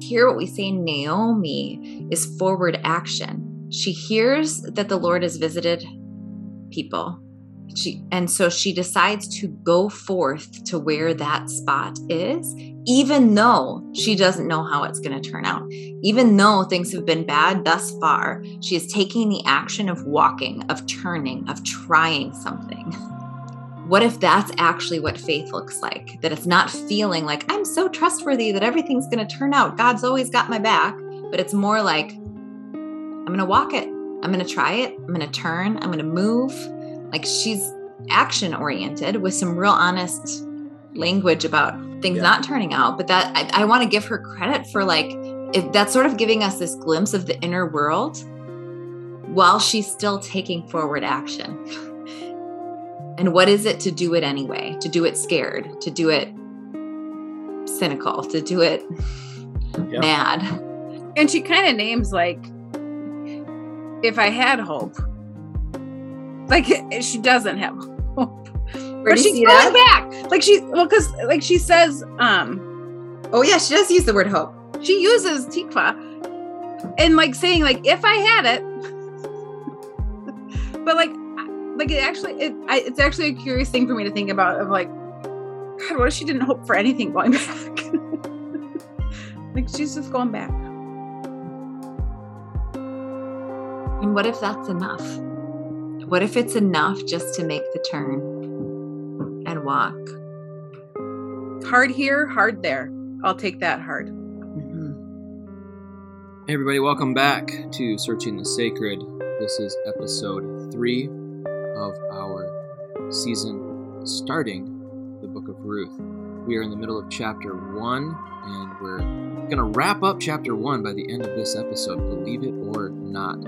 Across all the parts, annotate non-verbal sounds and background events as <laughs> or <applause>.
Here, what we say Naomi is forward action. She hears that the Lord has visited people. She, and so she decides to go forth to where that spot is, even though she doesn't know how it's going to turn out. Even though things have been bad thus far, she is taking the action of walking, of turning, of trying something. <laughs> What if that's actually what faith looks like? That it's not feeling like I'm so trustworthy that everything's going to turn out. God's always got my back, but it's more like I'm going to walk it. I'm going to try it. I'm going to turn. I'm going to move. Like she's action oriented with some real honest language about things yeah. not turning out. But that I, I want to give her credit for like if that's sort of giving us this glimpse of the inner world while she's still taking forward action. <laughs> And what is it to do it anyway? To do it scared, to do it cynical, to do it yep. mad. And she kind of names like, if I had hope. Like <laughs> she doesn't have hope. Where but she's going that? back. Like she well, because like she says, um Oh yeah, she does use the word hope. She uses tikva and like saying, like, if I had it. <laughs> but like like it actually it I, it's actually a curious thing for me to think about of like god what if she didn't hope for anything going back? <laughs> Like she's just going back. And what if that's enough? What if it's enough just to make the turn and walk? Hard here hard there. I'll take that hard. Mm-hmm. hey everybody welcome back to searching the sacred. This is episode three of our season starting the book of Ruth. We are in the middle of chapter one, and we're going to wrap up chapter one by the end of this episode, believe it or not.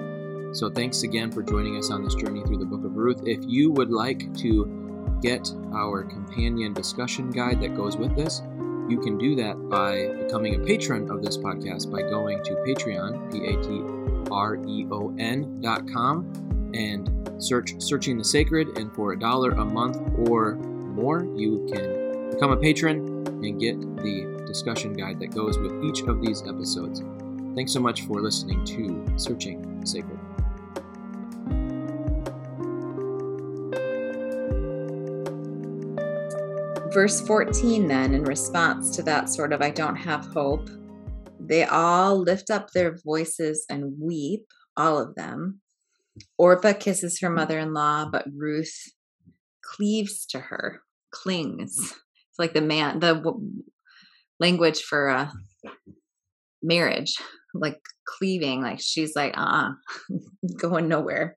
So, thanks again for joining us on this journey through the book of Ruth. If you would like to get our companion discussion guide that goes with this, you can do that by becoming a patron of this podcast by going to Patreon, P A T R E O N dot com, and search Searching the Sacred, and for a dollar a month or more, you can become a patron and get the discussion guide that goes with each of these episodes. Thanks so much for listening to Searching the Sacred. Verse 14, then, in response to that sort of I don't have hope, they all lift up their voices and weep, all of them. Orpah kisses her mother in law, but Ruth cleaves to her, clings. It's like the man, the w- language for uh, marriage, like cleaving. Like she's like, uh uh-uh, <laughs> going nowhere.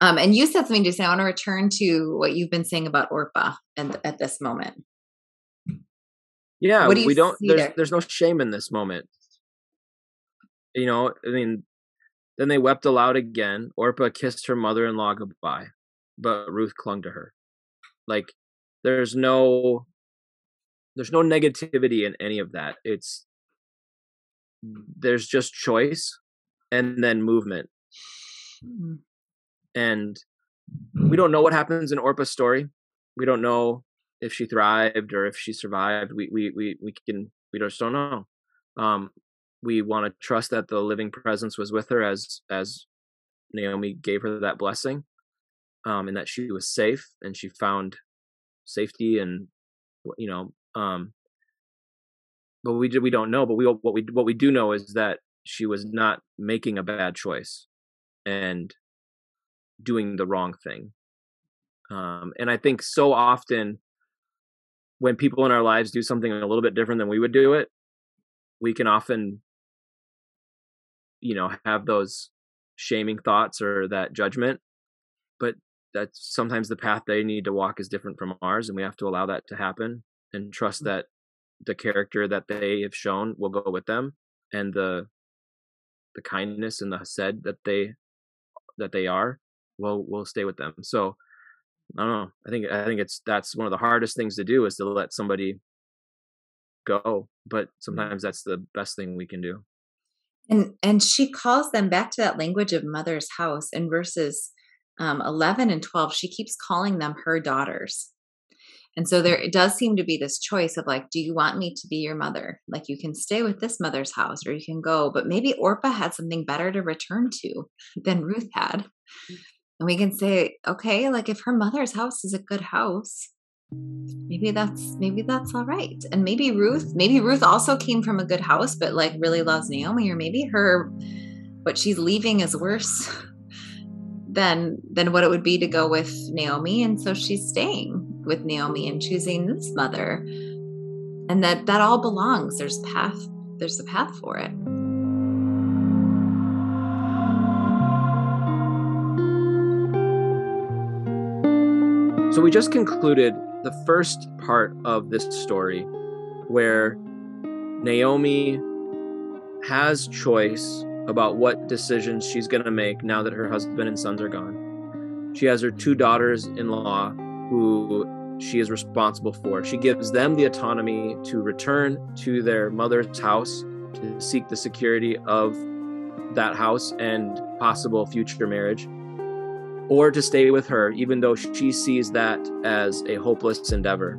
Um, and you said something, to say. I want to return to what you've been saying about Orpah and at this moment. Yeah, do we don't. There's, there? there's no shame in this moment. You know, I mean, then they wept aloud again. Orpah kissed her mother in law goodbye, but Ruth clung to her. Like there's no there's no negativity in any of that. It's there's just choice and then movement. Mm-hmm. And we don't know what happens in Orpah's story. We don't know if she thrived or if she survived. We we we we can we just don't know. Um, we want to trust that the living presence was with her as as Naomi gave her that blessing, um, and that she was safe and she found safety and you know um but we we don't know but we what we what we do know is that she was not making a bad choice and doing the wrong thing um and i think so often when people in our lives do something a little bit different than we would do it we can often you know have those shaming thoughts or that judgment but that sometimes the path they need to walk is different from ours and we have to allow that to happen and trust mm. that the character that they have shown will go with them and the the kindness and the said that they that they are will will stay with them so i don't know i think i think it's that's one of the hardest things to do is to let somebody go but sometimes that's the best thing we can do and and she calls them back to that language of mother's house in verses um, 11 and 12 she keeps calling them her daughters And so there it does seem to be this choice of like, do you want me to be your mother? Like you can stay with this mother's house or you can go, but maybe Orpah had something better to return to <laughs> than Ruth had. And we can say, okay, like if her mother's house is a good house, maybe that's maybe that's all right. And maybe Ruth, maybe Ruth also came from a good house, but like really loves Naomi, or maybe her what she's leaving is worse <laughs> than than what it would be to go with Naomi. And so she's staying with Naomi and choosing this mother. And that that all belongs. There's path, there's a path for it. So we just concluded the first part of this story where Naomi has choice about what decisions she's going to make now that her husband and sons are gone. She has her two daughters in law who she is responsible for. She gives them the autonomy to return to their mother's house to seek the security of that house and possible future marriage, or to stay with her, even though she sees that as a hopeless endeavor.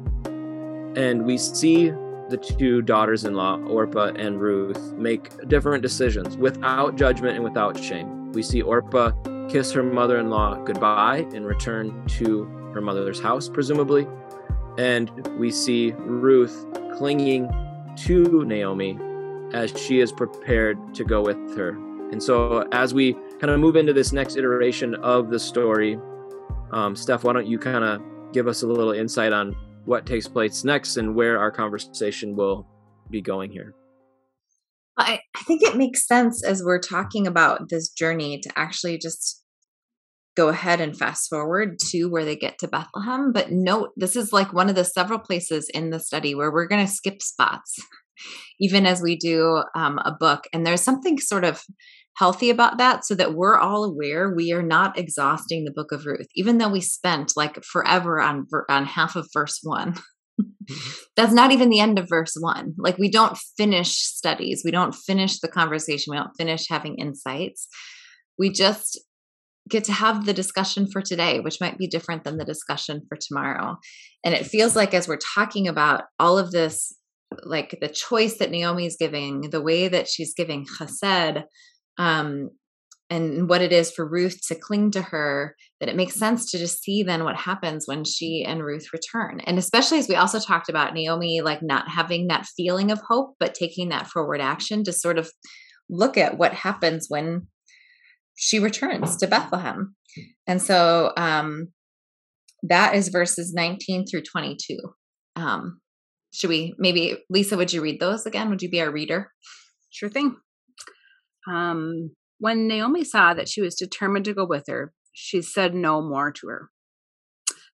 And we see the two daughters in law, Orpah and Ruth, make different decisions without judgment and without shame. We see Orpah kiss her mother in law goodbye and return to her mother's house, presumably. And we see Ruth clinging to Naomi as she is prepared to go with her. And so, as we kind of move into this next iteration of the story, um, Steph, why don't you kind of give us a little insight on what takes place next and where our conversation will be going here. I, I think it makes sense as we're talking about this journey to actually just go ahead and fast forward to where they get to Bethlehem. But note, this is like one of the several places in the study where we're going to skip spots, <laughs> even as we do um, a book. And there's something sort of healthy about that so that we're all aware we are not exhausting the book of Ruth even though we spent like forever on on half of verse 1 mm-hmm. <laughs> that's not even the end of verse 1 like we don't finish studies. We don't finish the conversation. We don't finish having insights. We just get to have the discussion for today which might be different than the discussion for tomorrow. And it feels like as we're talking about all of this like the choice that Naomi is giving the way that she's giving chesed um, and what it is for Ruth to cling to her, that it makes sense to just see then what happens when she and Ruth return. And especially as we also talked about Naomi, like not having that feeling of hope, but taking that forward action to sort of look at what happens when she returns to Bethlehem. And so um, that is verses 19 through 22. Um, should we maybe, Lisa, would you read those again? Would you be our reader? Sure thing. Um, when Naomi saw that she was determined to go with her, she said no more to her.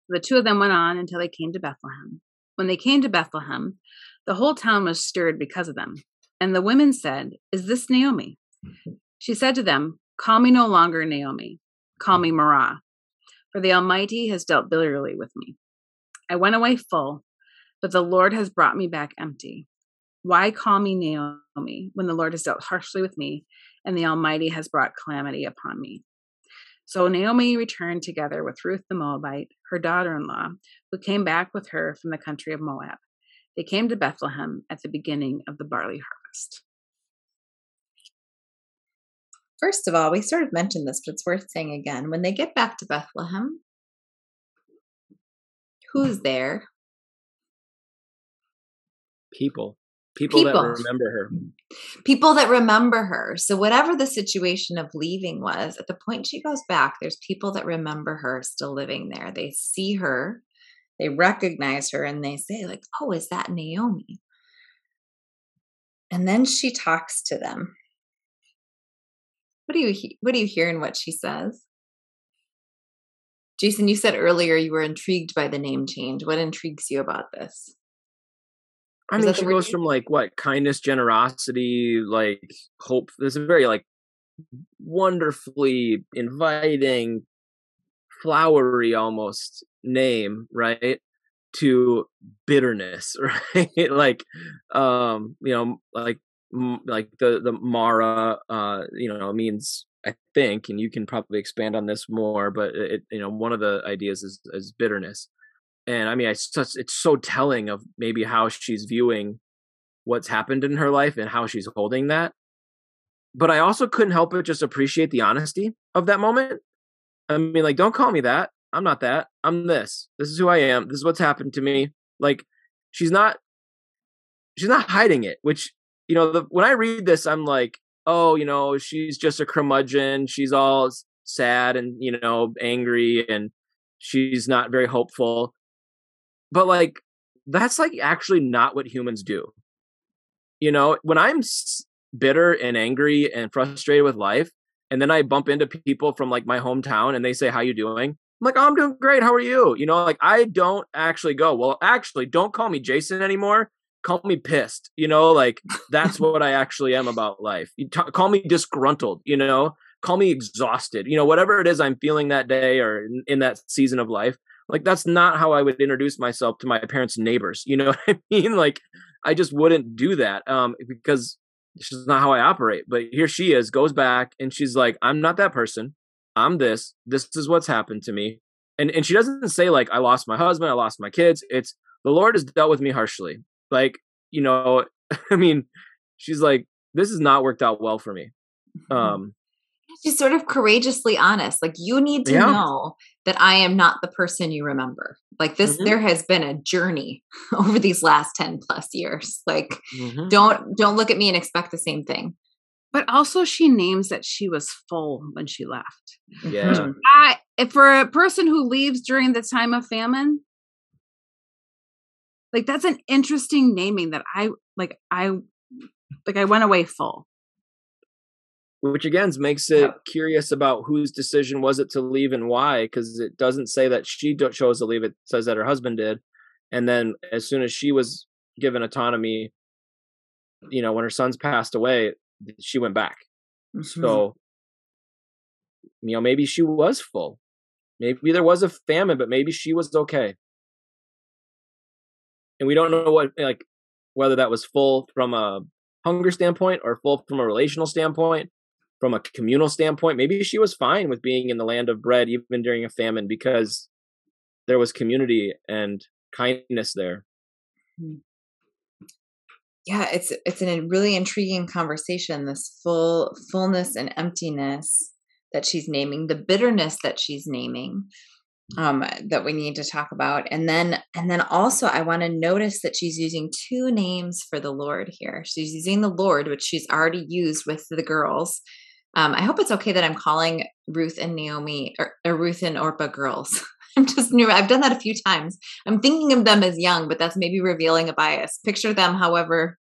The two of them went on until they came to Bethlehem. When they came to Bethlehem, the whole town was stirred because of them. And the women said, Is this Naomi? She said to them, Call me no longer Naomi, call me Mara, for the Almighty has dealt bitterly with me. I went away full, but the Lord has brought me back empty. Why call me Naomi when the Lord has dealt harshly with me and the Almighty has brought calamity upon me? So Naomi returned together with Ruth the Moabite, her daughter in law, who came back with her from the country of Moab. They came to Bethlehem at the beginning of the barley harvest. First of all, we sort of mentioned this, but it's worth saying again. When they get back to Bethlehem, who's there? People people, people, that remember her. People that remember her. So whatever the situation of leaving was at the point she goes back there's people that remember her still living there. They see her they recognize her and they say like oh is that naomi? And then she talks to them. What do you what do you hear in what she says? Jason you said earlier you were intrigued by the name change. What intrigues you about this I mean, she goes from like what kindness, generosity, like hope. There's a very like wonderfully inviting, flowery almost name, right? To bitterness, <laughs> right? like, um, you know, like like the the Mara, uh, you know, means I think, and you can probably expand on this more, but it, you know, one of the ideas is is bitterness. And I mean, it's it's so telling of maybe how she's viewing what's happened in her life and how she's holding that. But I also couldn't help but just appreciate the honesty of that moment. I mean, like, don't call me that. I'm not that. I'm this. This is who I am. This is what's happened to me. Like, she's not, she's not hiding it. Which, you know, the, when I read this, I'm like, oh, you know, she's just a curmudgeon. She's all sad and you know angry, and she's not very hopeful. But like, that's like actually not what humans do. You know, when I'm bitter and angry and frustrated with life, and then I bump into people from like my hometown and they say, How you doing? I'm like, oh, I'm doing great. How are you? You know, like I don't actually go, Well, actually, don't call me Jason anymore. Call me pissed. You know, like that's what I actually am about life. You t- call me disgruntled, you know, call me exhausted, you know, whatever it is I'm feeling that day or in, in that season of life. Like that's not how I would introduce myself to my parents' neighbors. You know <laughs> what I mean? Like I just wouldn't do that um, because is not how I operate. But here she is, goes back, and she's like, I'm not that person. I'm this. This is what's happened to me. And and she doesn't say like I lost my husband, I lost my kids. It's the Lord has dealt with me harshly. Like, you know, <laughs> I mean, she's like, this has not worked out well for me. Mm-hmm. Um she's sort of courageously honest. Like you need to yeah. know that I am not the person you remember. Like this, mm-hmm. there has been a journey <laughs> over these last 10 plus years. Like mm-hmm. don't, don't look at me and expect the same thing. But also she names that she was full when she left. Yeah. I, for a person who leaves during the time of famine, like that's an interesting naming that I like I like I went away full which again makes it yeah. curious about whose decision was it to leave and why because it doesn't say that she chose to leave it says that her husband did. And then as soon as she was given autonomy you know when her sons passed away she went back. Mm-hmm. so you know maybe she was full. Maybe there was a famine but maybe she was okay. And we don't know what like whether that was full from a hunger standpoint or full from a relational standpoint from a communal standpoint, maybe she was fine with being in the land of bread even during a famine because there was community and kindness there. Hmm. Yeah, it's it's a really intriguing conversation. This full fullness and emptiness that she's naming, the bitterness that she's naming, um, that we need to talk about, and then and then also I want to notice that she's using two names for the Lord here. She's using the Lord, which she's already used with the girls, um, I hope it's okay that I'm calling Ruth and Naomi or, or Ruth and Orpah girls. <laughs> I'm just new. I've done that a few times. I'm thinking of them as young, but that's maybe revealing a bias. Picture them, however.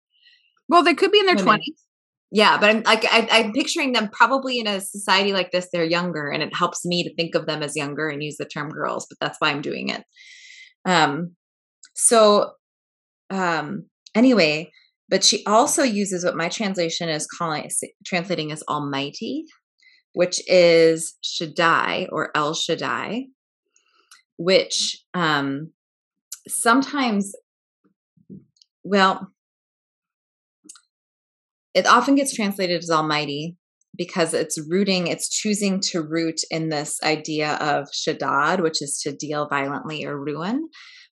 Well, they could be in their twenties. Yeah, but I'm like I, I'm picturing them probably in a society like this. They're younger, and it helps me to think of them as younger and use the term girls. But that's why I'm doing it. Um, so, um, anyway, but she also uses what my translation is calling translating as Almighty, which is Shaddai or El Shaddai, which um, sometimes, well, it often gets translated as Almighty because it's rooting, it's choosing to root in this idea of Shaddad, which is to deal violently or ruin.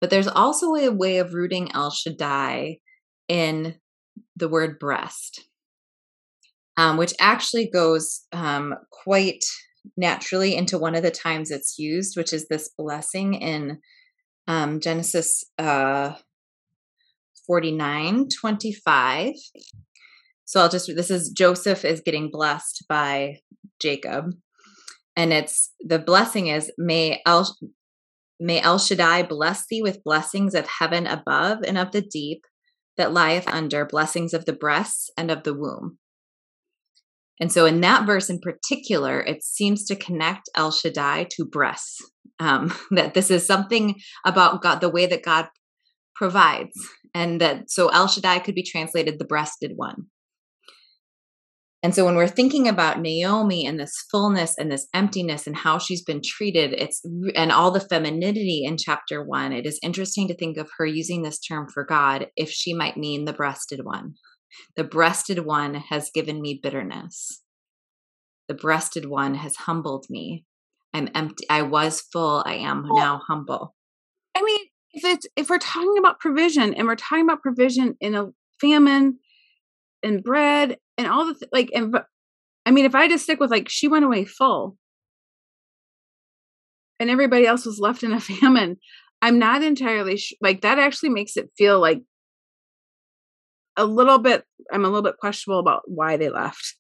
But there's also a way of rooting El Shaddai in the word breast, um, which actually goes um, quite naturally into one of the times it's used, which is this blessing in um, Genesis uh, 49 25. So I'll just, this is Joseph is getting blessed by Jacob. And it's the blessing is, may El, may El Shaddai bless thee with blessings of heaven above and of the deep that lieth under blessings of the breasts and of the womb. And so, in that verse in particular, it seems to connect El Shaddai to breasts. Um, <laughs> that this is something about God, the way that God provides, and that so El Shaddai could be translated the breasted one. And so when we're thinking about Naomi and this fullness and this emptiness and how she's been treated, it's and all the femininity in chapter 1, it is interesting to think of her using this term for God if she might mean the breasted one. The breasted one has given me bitterness. The breasted one has humbled me. I'm empty. I was full. I am now humble. I mean, if it's if we're talking about provision and we're talking about provision in a famine and bread and all the th- like and I mean if I just stick with like she went away full and everybody else was left in a <laughs> famine I'm not entirely sh- like that actually makes it feel like a little bit I'm a little bit questionable about why they left.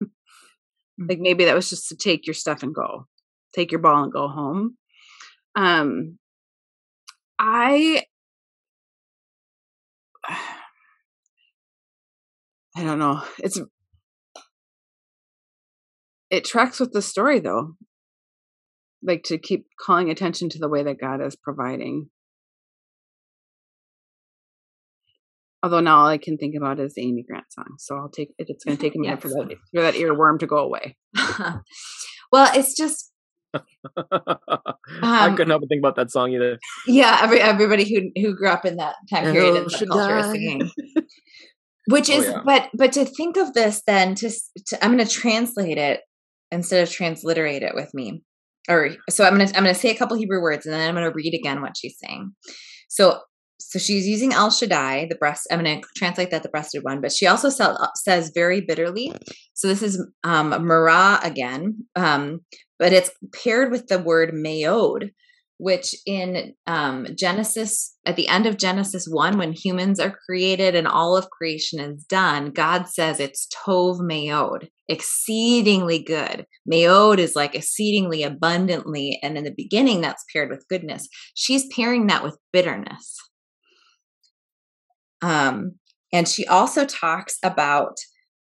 <laughs> like maybe that was just to take your stuff and go. Take your ball and go home. Um I I don't know. It's it tracks with the story though. Like to keep calling attention to the way that God is providing. Although now all I can think about is the Amy Grant song. So I'll take it. It's going to take a <laughs> minute yes. for that for that earworm to go away. <laughs> well, it's just <laughs> I um couldn't help but think about that song either. Yeah, every everybody who who grew up in that time period in the culture is singing. Which oh, is, oh, yeah. but but to think of this then to, to I'm going to translate it instead of transliterate it with me, or so I'm going to I'm going to say a couple Hebrew words and then I'm going to read again what she's saying. So so she's using El Shaddai, the breast. I'm going to translate that the breasted one, but she also sell, says very bitterly. So this is um, Marah again, um, but it's paired with the word mayod, which in um, Genesis, at the end of Genesis 1, when humans are created and all of creation is done, God says it's Tov Mayod, exceedingly good. Mayod is like exceedingly abundantly. And in the beginning, that's paired with goodness. She's pairing that with bitterness. Um, and she also talks about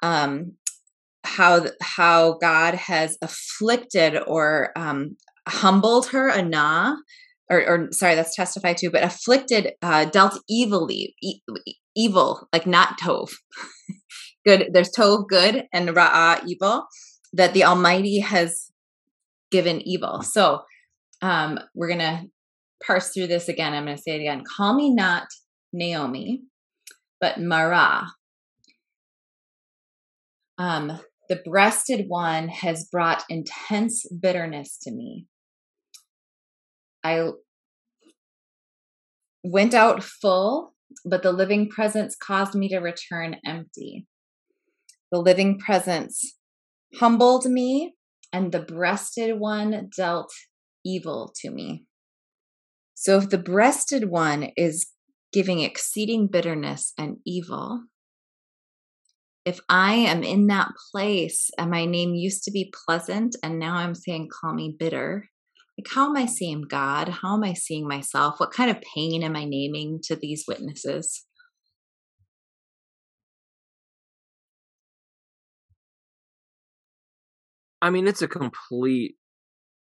um, how how God has afflicted or um, humbled her, Anah, or, or sorry, that's testified to, but afflicted, uh, dealt evilly, e- evil, like not tov. <laughs> good. There's tov, good, and ra'ah, evil. That the Almighty has given evil. So um, we're gonna parse through this again. I'm gonna say it again. Call me not Naomi, but Mara. Um, the breasted one has brought intense bitterness to me. I went out full, but the living presence caused me to return empty. The living presence humbled me, and the breasted one dealt evil to me. So, if the breasted one is giving exceeding bitterness and evil. If I am in that place and my name used to be pleasant and now I'm saying, call me bitter, like how am I seeing God? How am I seeing myself? What kind of pain am I naming to these witnesses? I mean, it's a complete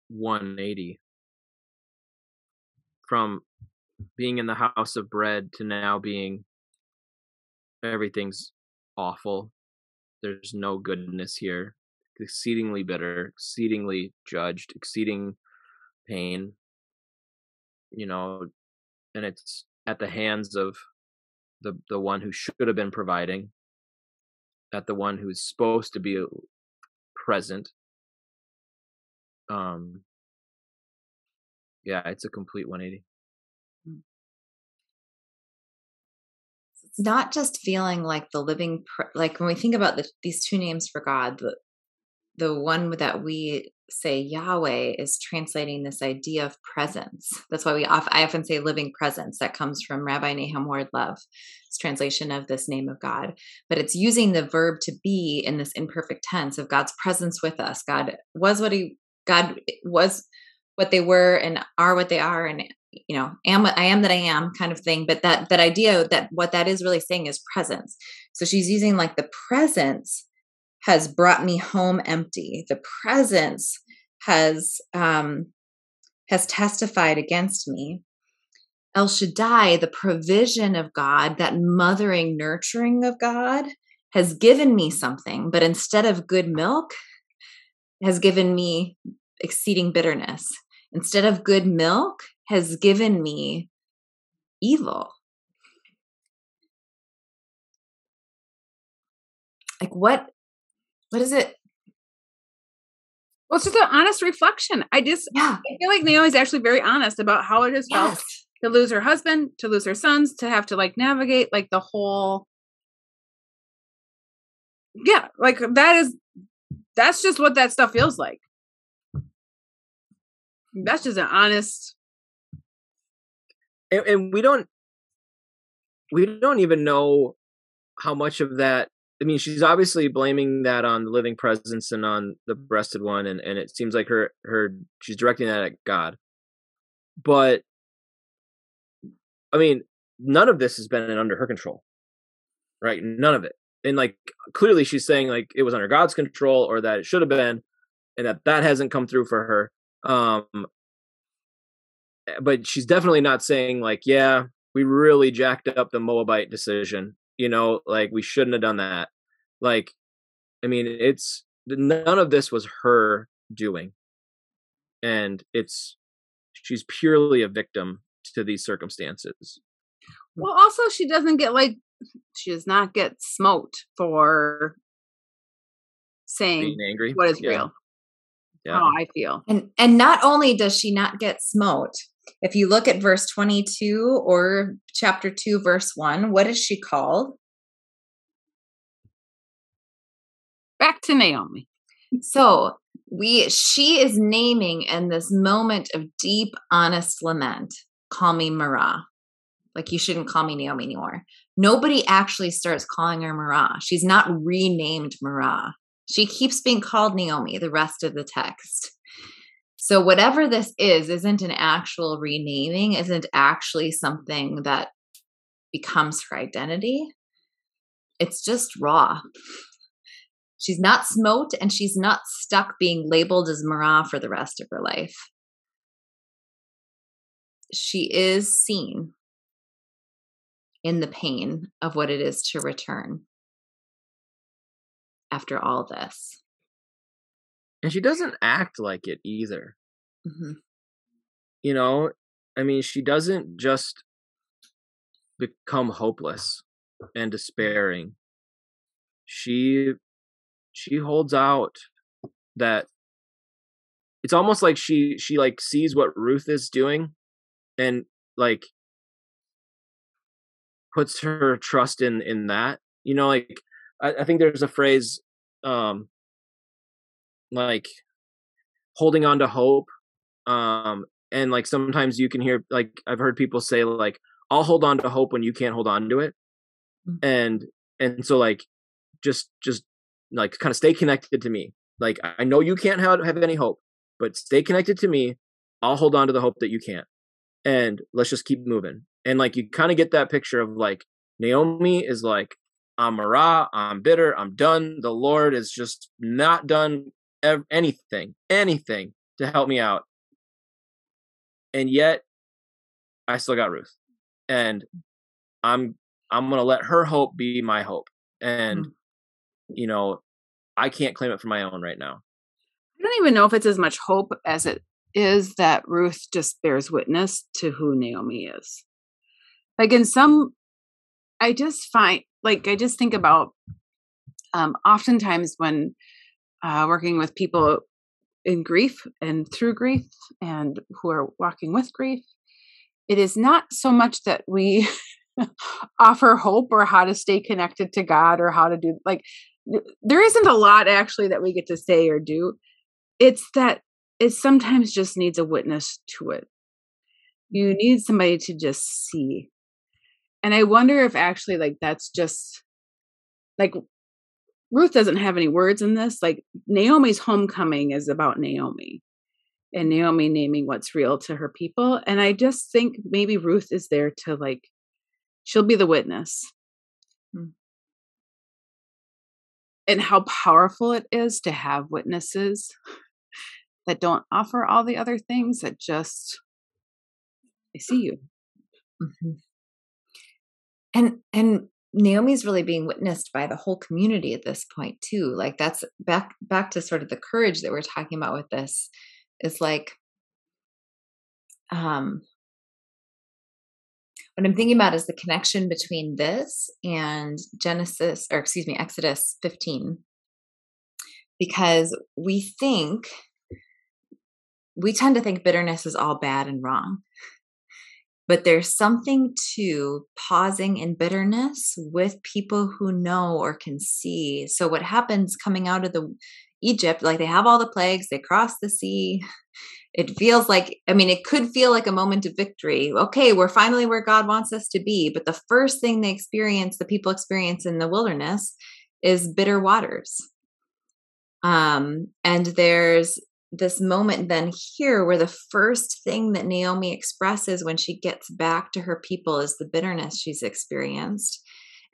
180 from being in the house of bread to now being everything's awful. There's no goodness here. Exceedingly bitter, exceedingly judged, exceeding pain. You know, and it's at the hands of the the one who should have been providing, at the one who's supposed to be present. Um yeah, it's a complete 180. it's not just feeling like the living like when we think about the, these two names for god the the one that we say Yahweh is translating this idea of presence. That's why we often, I often say living presence. That comes from Rabbi Nahum Ward-Lev, translation of this name of God. But it's using the verb to be in this imperfect tense of God's presence with us. God was what he God was what they were and are what they are and you know am i am that i am kind of thing but that that idea that what that is really saying is presence so she's using like the presence has brought me home empty. The presence has um has testified against me. El shaddai the provision of god that mothering nurturing of god has given me something but instead of good milk has given me exceeding bitterness. Instead of good milk has given me evil. Like what what is it? Well, it's just an honest reflection. I just yeah. I feel like Naomi's actually very honest about how it has felt. to lose her husband, to lose her sons, to have to like navigate like the whole Yeah, like that is that's just what that stuff feels like. That's just an honest and, and we don't we don't even know how much of that I mean, she's obviously blaming that on the living presence and on the breasted one, and, and it seems like her her she's directing that at God. But I mean, none of this has been under her control, right? None of it. And like clearly, she's saying like it was under God's control, or that it should have been, and that that hasn't come through for her. Um, but she's definitely not saying like, yeah, we really jacked up the Moabite decision you know like we shouldn't have done that. Like i mean it's none of this was her doing. And it's she's purely a victim to these circumstances. Hmm. Well also she doesn't get like she does not get smote for saying Being angry. what is yeah. real. Yeah. how i feel. And and not only does she not get smote if you look at verse 22 or chapter 2, verse 1, what is she called? Back to Naomi. So we she is naming in this moment of deep, honest lament, call me Marah. Like you shouldn't call me Naomi anymore. Nobody actually starts calling her Marah. She's not renamed Marah. She keeps being called Naomi the rest of the text. So, whatever this is, isn't an actual renaming, isn't actually something that becomes her identity. It's just raw. She's not smote and she's not stuck being labeled as Marah for the rest of her life. She is seen in the pain of what it is to return after all this and she doesn't act like it either. Mm-hmm. you know? I mean she doesn't just become hopeless and despairing. She she holds out that it's almost like she she like sees what ruth is doing and like puts her trust in in that. You know like I, I think there's a phrase um like holding on to hope um and like sometimes you can hear like i've heard people say like i'll hold on to hope when you can't hold on to it. Mm-hmm. and and so like just just like kind of stay connected to me. Like i know you can't have, have any hope but stay connected to me. I'll hold on to the hope that you can't. And let's just keep moving. And like you kind of get that picture of like naomi is like i'm marah i'm bitter i'm done. The lord is just not done ev- anything, anything to help me out. And yet, I still got Ruth, and I'm I'm gonna let her hope be my hope, and mm-hmm. you know, I can't claim it for my own right now. I don't even know if it's as much hope as it is that Ruth just bears witness to who Naomi is. Like in some, I just find like I just think about um, oftentimes when uh, working with people in grief and through grief and who are walking with grief. It is not so much that we <laughs> offer hope or how to stay connected to God or how to do like there isn't a lot actually that we get to say or do. It's that it sometimes just needs a witness to it. You need somebody to just see. And I wonder if actually like that's just like Ruth doesn't have any words in this. Like Naomi's homecoming is about Naomi and Naomi naming what's real to her people. And I just think maybe Ruth is there to like, she'll be the witness. Hmm. And how powerful it is to have witnesses that don't offer all the other things that just, I see you. Mm-hmm. And, and Naomi's really being witnessed by the whole community at this point too. Like that's back back to sort of the courage that we're talking about with this is like um what I'm thinking about is the connection between this and Genesis or excuse me Exodus 15 because we think we tend to think bitterness is all bad and wrong but there's something to pausing in bitterness with people who know or can see. So what happens coming out of the Egypt, like they have all the plagues, they cross the sea. <laughs> It feels like, I mean, it could feel like a moment of victory. Okay, we're finally where God wants us to be. But the first thing they experience, the people experience in the wilderness, is bitter waters. Um, and there's this moment then here where the first thing that Naomi expresses when she gets back to her people is the bitterness she's experienced.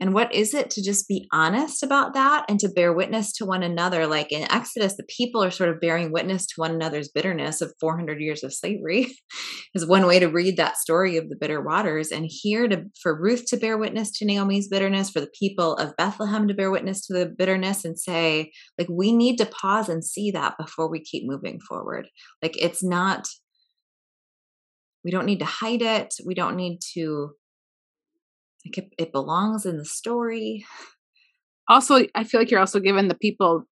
And what is it to just be honest about that and to bear witness to one another? Like in Exodus, the people are sort of bearing witness to one another's bitterness of 400 years of slavery, <laughs> is one way to read that story of the bitter waters. And here to, for Ruth to bear witness to Naomi's bitterness, for the people of Bethlehem to bear witness to the bitterness and say, like, we need to pause and see that before we keep moving forward. Like, it's not, we don't need to hide it. We don't need to like it, it belongs in the story. Also, I feel like you're also giving the people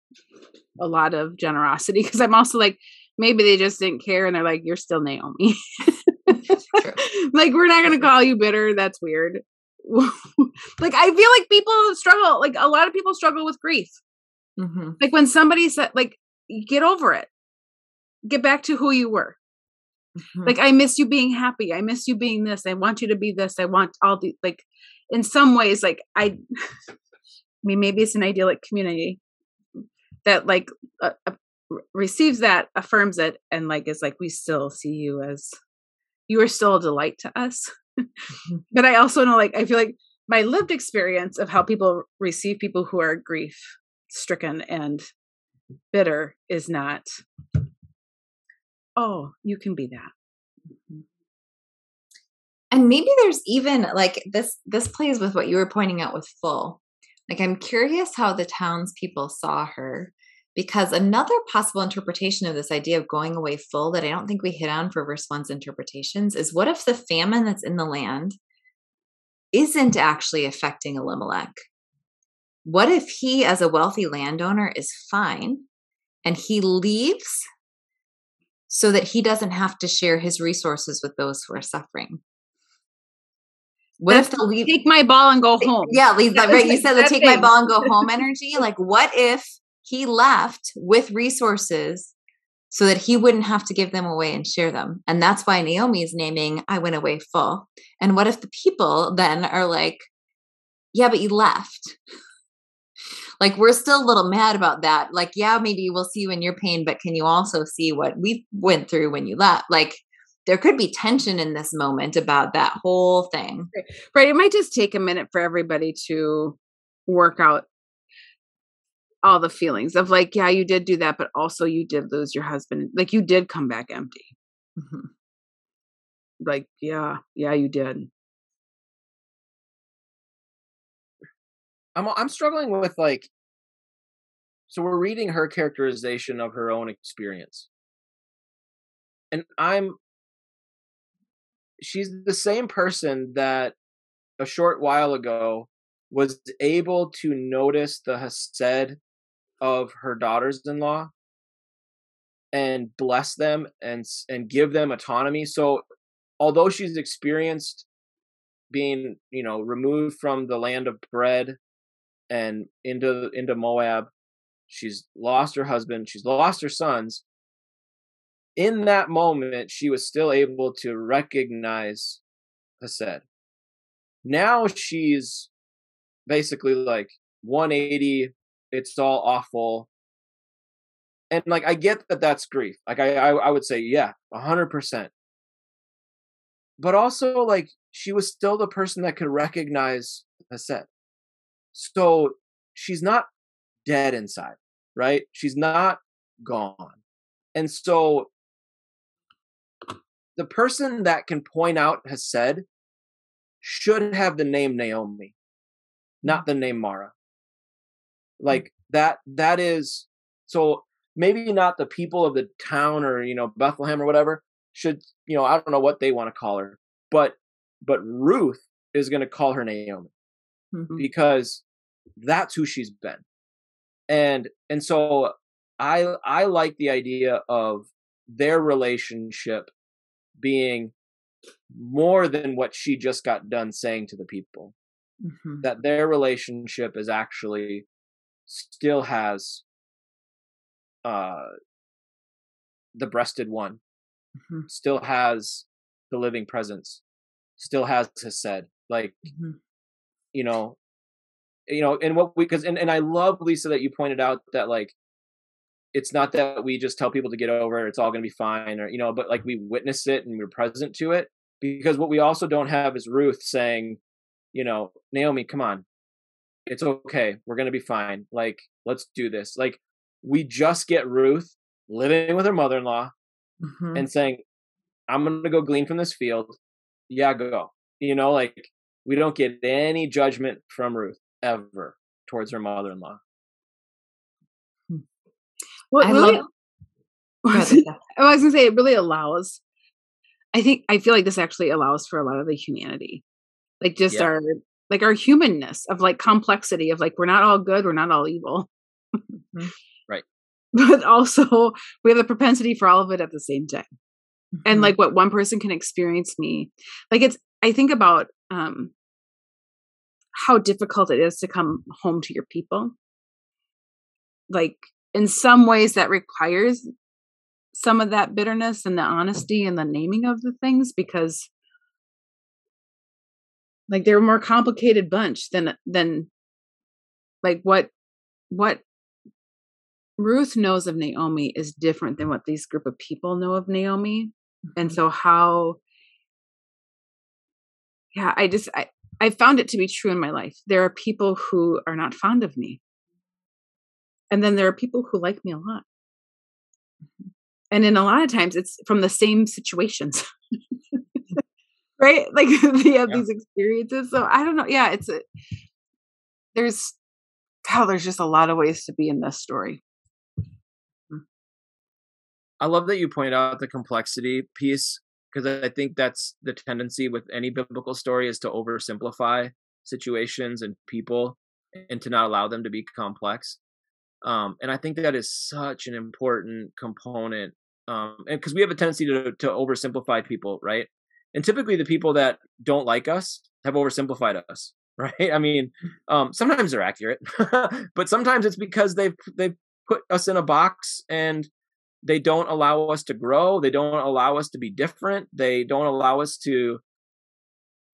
a lot of generosity because I'm also like, maybe they just didn't care and they're like, you're still Naomi. <laughs> like, we're not going to call you bitter. That's weird. <laughs> like, I feel like people struggle, like, a lot of people struggle with grief. Mm-hmm. Like, when somebody said, like, get over it, get back to who you were. Mm-hmm. Like, I miss you being happy. I miss you being this. I want you to be this. I want all the, like, in some ways like i i mean maybe it's an idyllic community that like uh, uh, receives that affirms it and like is like we still see you as you are still a delight to us mm-hmm. but i also know like i feel like my lived experience of how people receive people who are grief stricken and bitter is not oh you can be that. Mm-hmm. And maybe there's even like this this plays with what you were pointing out with full. Like i'm curious how the townspeople saw her because another possible interpretation of this idea of going away full that i don't think we hit on for verse one's interpretations is what if the famine that's in the land isn't actually affecting elimelech? What if he as a wealthy landowner is fine and he leaves so that he doesn't have to share his resources with those who are suffering what if they'll leave? Take my ball and go home. Yeah, leave that right. You said the take my ball and go home <laughs> energy. Like, what if he left with resources so that he wouldn't have to give them away and share them? And that's why Naomi is naming I went away full. And what if the people then are like, yeah, but you left. Like we're still a little mad about that. Like, yeah, maybe we'll see you in your pain, but can you also see what we went through when you left? Like, there could be tension in this moment about that whole thing. Right. It might just take a minute for everybody to work out all the feelings of like, yeah, you did do that, but also you did lose your husband. Like you did come back empty. Mm-hmm. Like, yeah, yeah, you did. I'm I'm struggling with like so we're reading her characterization of her own experience. And I'm she's the same person that a short while ago was able to notice the Hesed of her daughters-in-law and bless them and and give them autonomy. So although she's experienced being, you know, removed from the land of bread and into into Moab, she's lost her husband, she's lost her sons, in that moment, she was still able to recognize Hesed. Now she's basically like 180. It's all awful. And like, I get that that's grief. Like, I, I, I would say, yeah, 100%. But also, like, she was still the person that could recognize Hesed. So she's not dead inside, right? She's not gone. And so the person that can point out Hesed should have the name Naomi, not the name Mara. Hmm. Like that, that is so maybe not the people of the town or, you know, Bethlehem or whatever should, you know, I don't know what they want to call her, but, but Ruth is going to call her Naomi mm-hmm. because that's who she's been. And, and so I, I like the idea of their relationship being more than what she just got done saying to the people. Mm-hmm. That their relationship is actually still has uh the breasted one mm-hmm. still has the living presence still has Hesed like mm-hmm. You know you know and what we because and, and i love lisa that you pointed out that like it's not that we just tell people to get over it, it's all going to be fine or you know but like we witness it and we're present to it because what we also don't have is ruth saying you know naomi come on. It's okay. We're going to be fine. Like let's do this. Like we just get ruth living with her mother-in-law mm-hmm. and saying i'm going to go glean from this field. Yeah go. You know like we don't get any judgment from ruth ever towards her mother-in-law what I really, love, <laughs> I was gonna say it really allows. I think I feel like this actually allows for a lot of the humanity, like just yeah. our like our humanness of like complexity of like we're not all good, we're not all evil, mm-hmm. right? <laughs> But also we have the propensity for all of it at the same time, mm-hmm. and like what one person can experience me, like it's. I think about um how difficult it is to come home to your people like in some ways that requires some of that bitterness and the honesty and the naming of the things because like they're a more complicated bunch than than like what what Ruth knows of Naomi is different than what these group of people know of Naomi. Mm-hmm. And so how yeah, I just I I found it to be true in my life. There are people who are not fond of me. And then there are people who like me a lot. And in a lot of times it's from the same situations. <laughs> Right? Like <laughs> they have yeah. these experiences. So i don't know. Yeah it's a there's how there's just a lot of ways to be in this story. Hmm. I love that you point out the complexity piece because i think that's the tendency with any biblical story is to oversimplify situations and people and to not allow them to be complex um, and I think that is such an important component. Um, and because we have a tendency to to oversimplify people, right? And typically, the people that don't like us have oversimplified us, <laughs> right? I mean, um, sometimes they're accurate, <laughs> but sometimes it's because they've they've put us in a box and they don't allow us to grow. They don't allow us to be different. They don't allow us to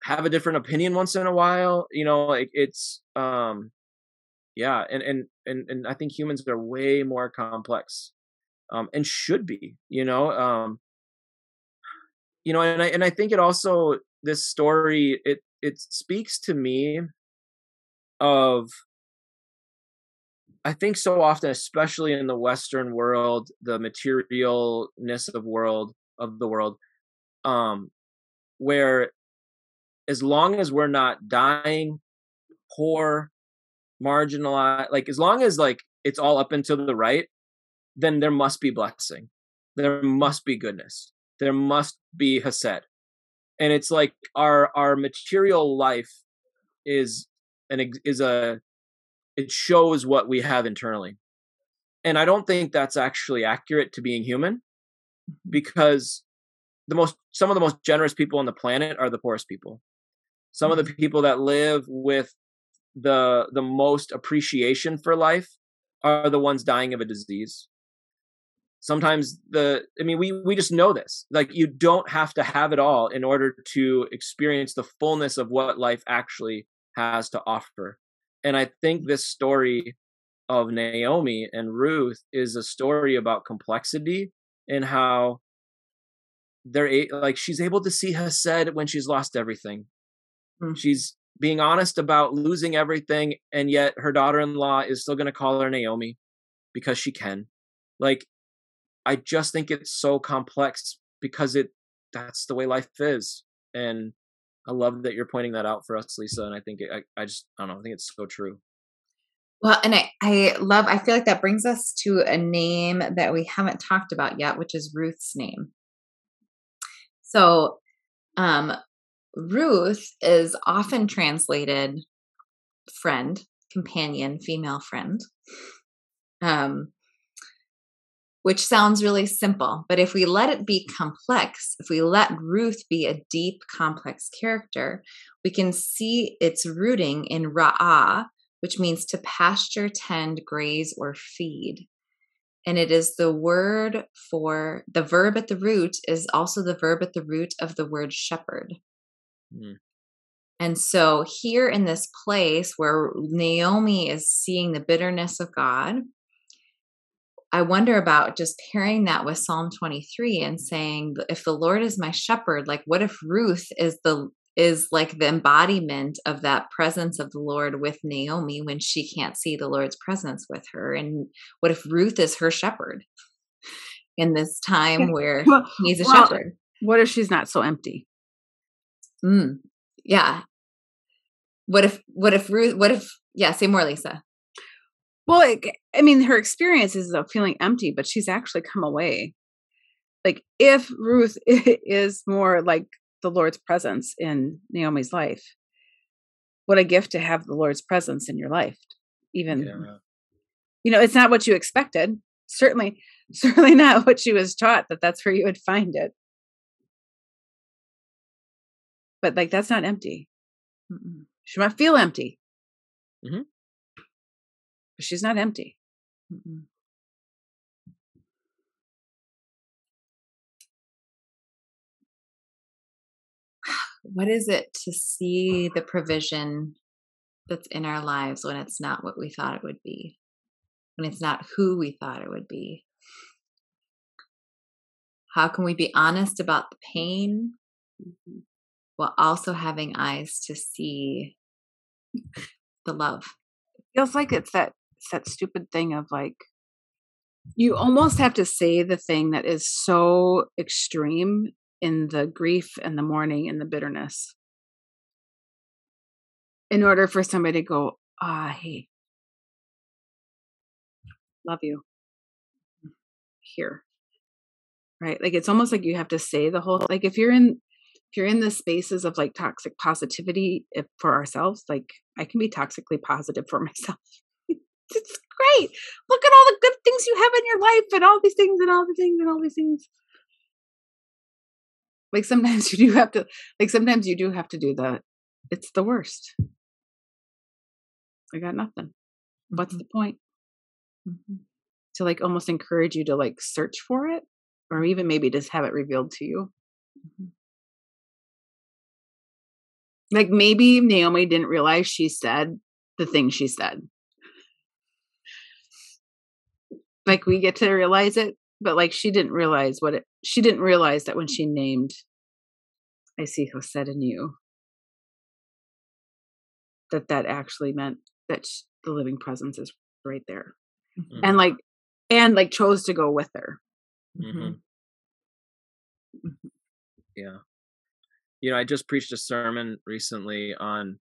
have a different opinion once in a while. You know, it, it's um, yeah and and and, and i think humans are way more complex um and should be you know um you know and i and i think it also this story it it speaks to me of i think so often especially in the western world the materialness of world of the world um where as long as we're not dying poor marginalized like as long as like it's all up and to the right then there must be blessing. There must be goodness. There must be hesed. And it's like our our material life is an is a it shows what we have internally. And i don't think that's actually accurate to being human mm-hmm. because the most some of the most generous people on the planet are the poorest people. Some of the mm-hmm. people that live with the the most appreciation for life are the ones dying of a disease. Sometimes the i mean we we just know this. Like you don't have to have it all in order to experience the fullness of what life actually has to offer and i think this story of naomi and ruth is a story about complexity and how they're like she's able to see hesed when she's lost everything mm. she's being honest about losing everything and yet her daughter-in-law is still going to call her Naomi because she can. Like I just think it's so complex because it that's the way life is and I love that you're pointing that out for us Lisa and I think it, I I just I don't know I think it's so true. Well, and I, I love, I feel like that brings us to a name that we haven't talked about yet, which is Ruth's name. So, um, Ruth is often translated friend, companion, female friend. Um, which sounds really simple. But if we let it be complex, if we let Ruth be a deep, complex character, we can see its rooting in ra'ah, which means to pasture, tend, graze, or feed. And it is the word for the verb at the root is also the verb at the root of the word shepherd. Mm. And so, here in this place where Naomi is seeing the bitterness of God, I wonder about just pairing that with Psalm 23 and saying, if the Lord is my shepherd, like what if Ruth is the is like the embodiment of that presence of the Lord with Naomi when she can't see the Lord's presence with her? And what if Ruth is her shepherd in this time where well, he's a well, shepherd? What if she's not so empty? Mm, yeah. What if, what if Ruth, what if, yeah, say more, Lisa. Well, I mean, her experience is of feeling empty, but she's actually come away. Like, if Ruth <laughs> is more like the Lord's presence in Naomi's life, what a gift to have the Lord's presence in your life. Even, yeah. you know, it's not what you expected. Certainly, <laughs> certainly not what she was taught that that's where you would find it. But like, that's not empty. Mm-mm. She might feel empty. Mm-hmm but she's not empty. Mm-mm. <sighs> What is it to see the provision that's in our lives when it's not what we thought it would be, when it's not who we thought it would be? How can we be honest about the pain mm-hmm. while also having eyes to see the love? It feels like it's that it's that stupid thing of like you almost have to say the thing that is so extreme in the grief and the mourning and the bitterness in order for somebody to go ah hey love you. Here. Right? Like it's almost like you have to say the whole like if you're in if you're in the spaces of like toxic positivity if, for ourselves like i can be toxically positive for <laughs> myself it's great. Look at all the good things you have in your life and all these things and all the things and all these things. Like sometimes <laughs> you do have to like sometimes you do have to do the it's the worst. I got nothing. What's mm-hmm. the point? Mm-hmm. To like almost encourage you to like search for it or even maybe just have it revealed to you. Mm-hmm. Like maybe Naomi didn't realize she said the thing she said. Like we get to realize it but like she didn't realize what it she didn't realize that when she named i see hesed in you that that actually meant that she, the living presence is right there mm-hmm. and like and like chose to go with her mm-hmm. mm-hmm. yeah you know i just preached a sermon recently on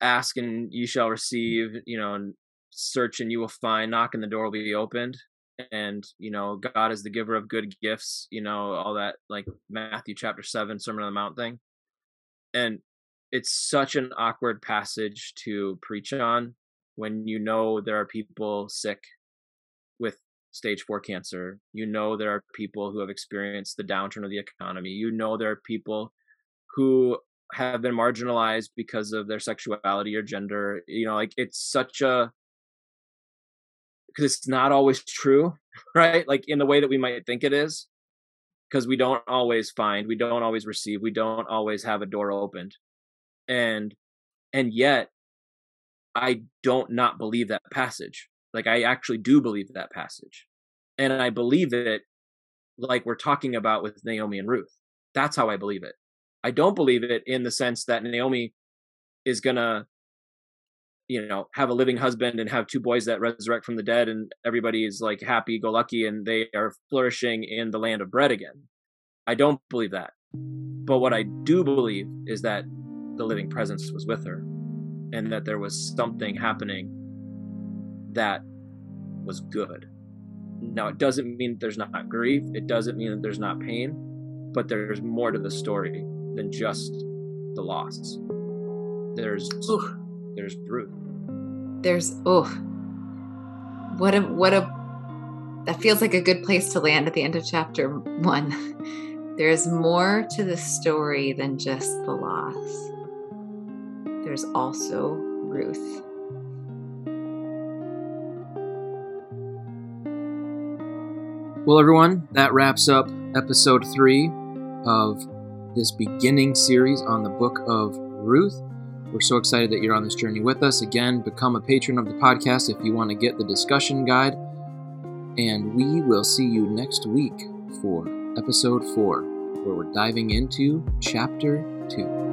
ask and you shall receive you know and search and you will find knock and the door will be opened and you know god is the giver of good gifts you know all that like matthew chapter 7 sermon on the mount thing. And it's such an awkward passage to preach on when you know there are people sick with stage 4 cancer. You know there are people who have experienced the downturn of the economy. You know there are people who have been marginalized because of their sexuality or gender. You know like it's such a because it's not always true, <laughs> right? Like in the way that we might think it is, because we don't always find, we don't always receive, we don't always have a door opened, and and yet I don't not believe that passage. Like I actually do believe that passage, and I believe it like we're talking about with Naomi and Ruth. That's how I believe it. I don't believe it in the sense that Naomi is gonna you know have a living husband and have two boys that resurrect from the dead and everybody is like happy go lucky and they are flourishing in the land of bread again. I don't believe that. But what i do believe is that the living presence was with her and that there was something happening that was good. Now it doesn't mean there's not grief it doesn't mean that there's not pain but there's more to the story than just the loss. There's Ooh there's Ruth. There's oh, what a what a that feels like a good place to land at the end of chapter one. <laughs> There's more to the story than just the loss. There's also Ruth. Well, everyone, that wraps up episode three of this beginning series on the book of Ruth. We're so excited that you're on this journey with us. Again, become a patron of the podcast if you want to get the discussion guide. And we will see you next week for episode four, where we're diving into chapter two.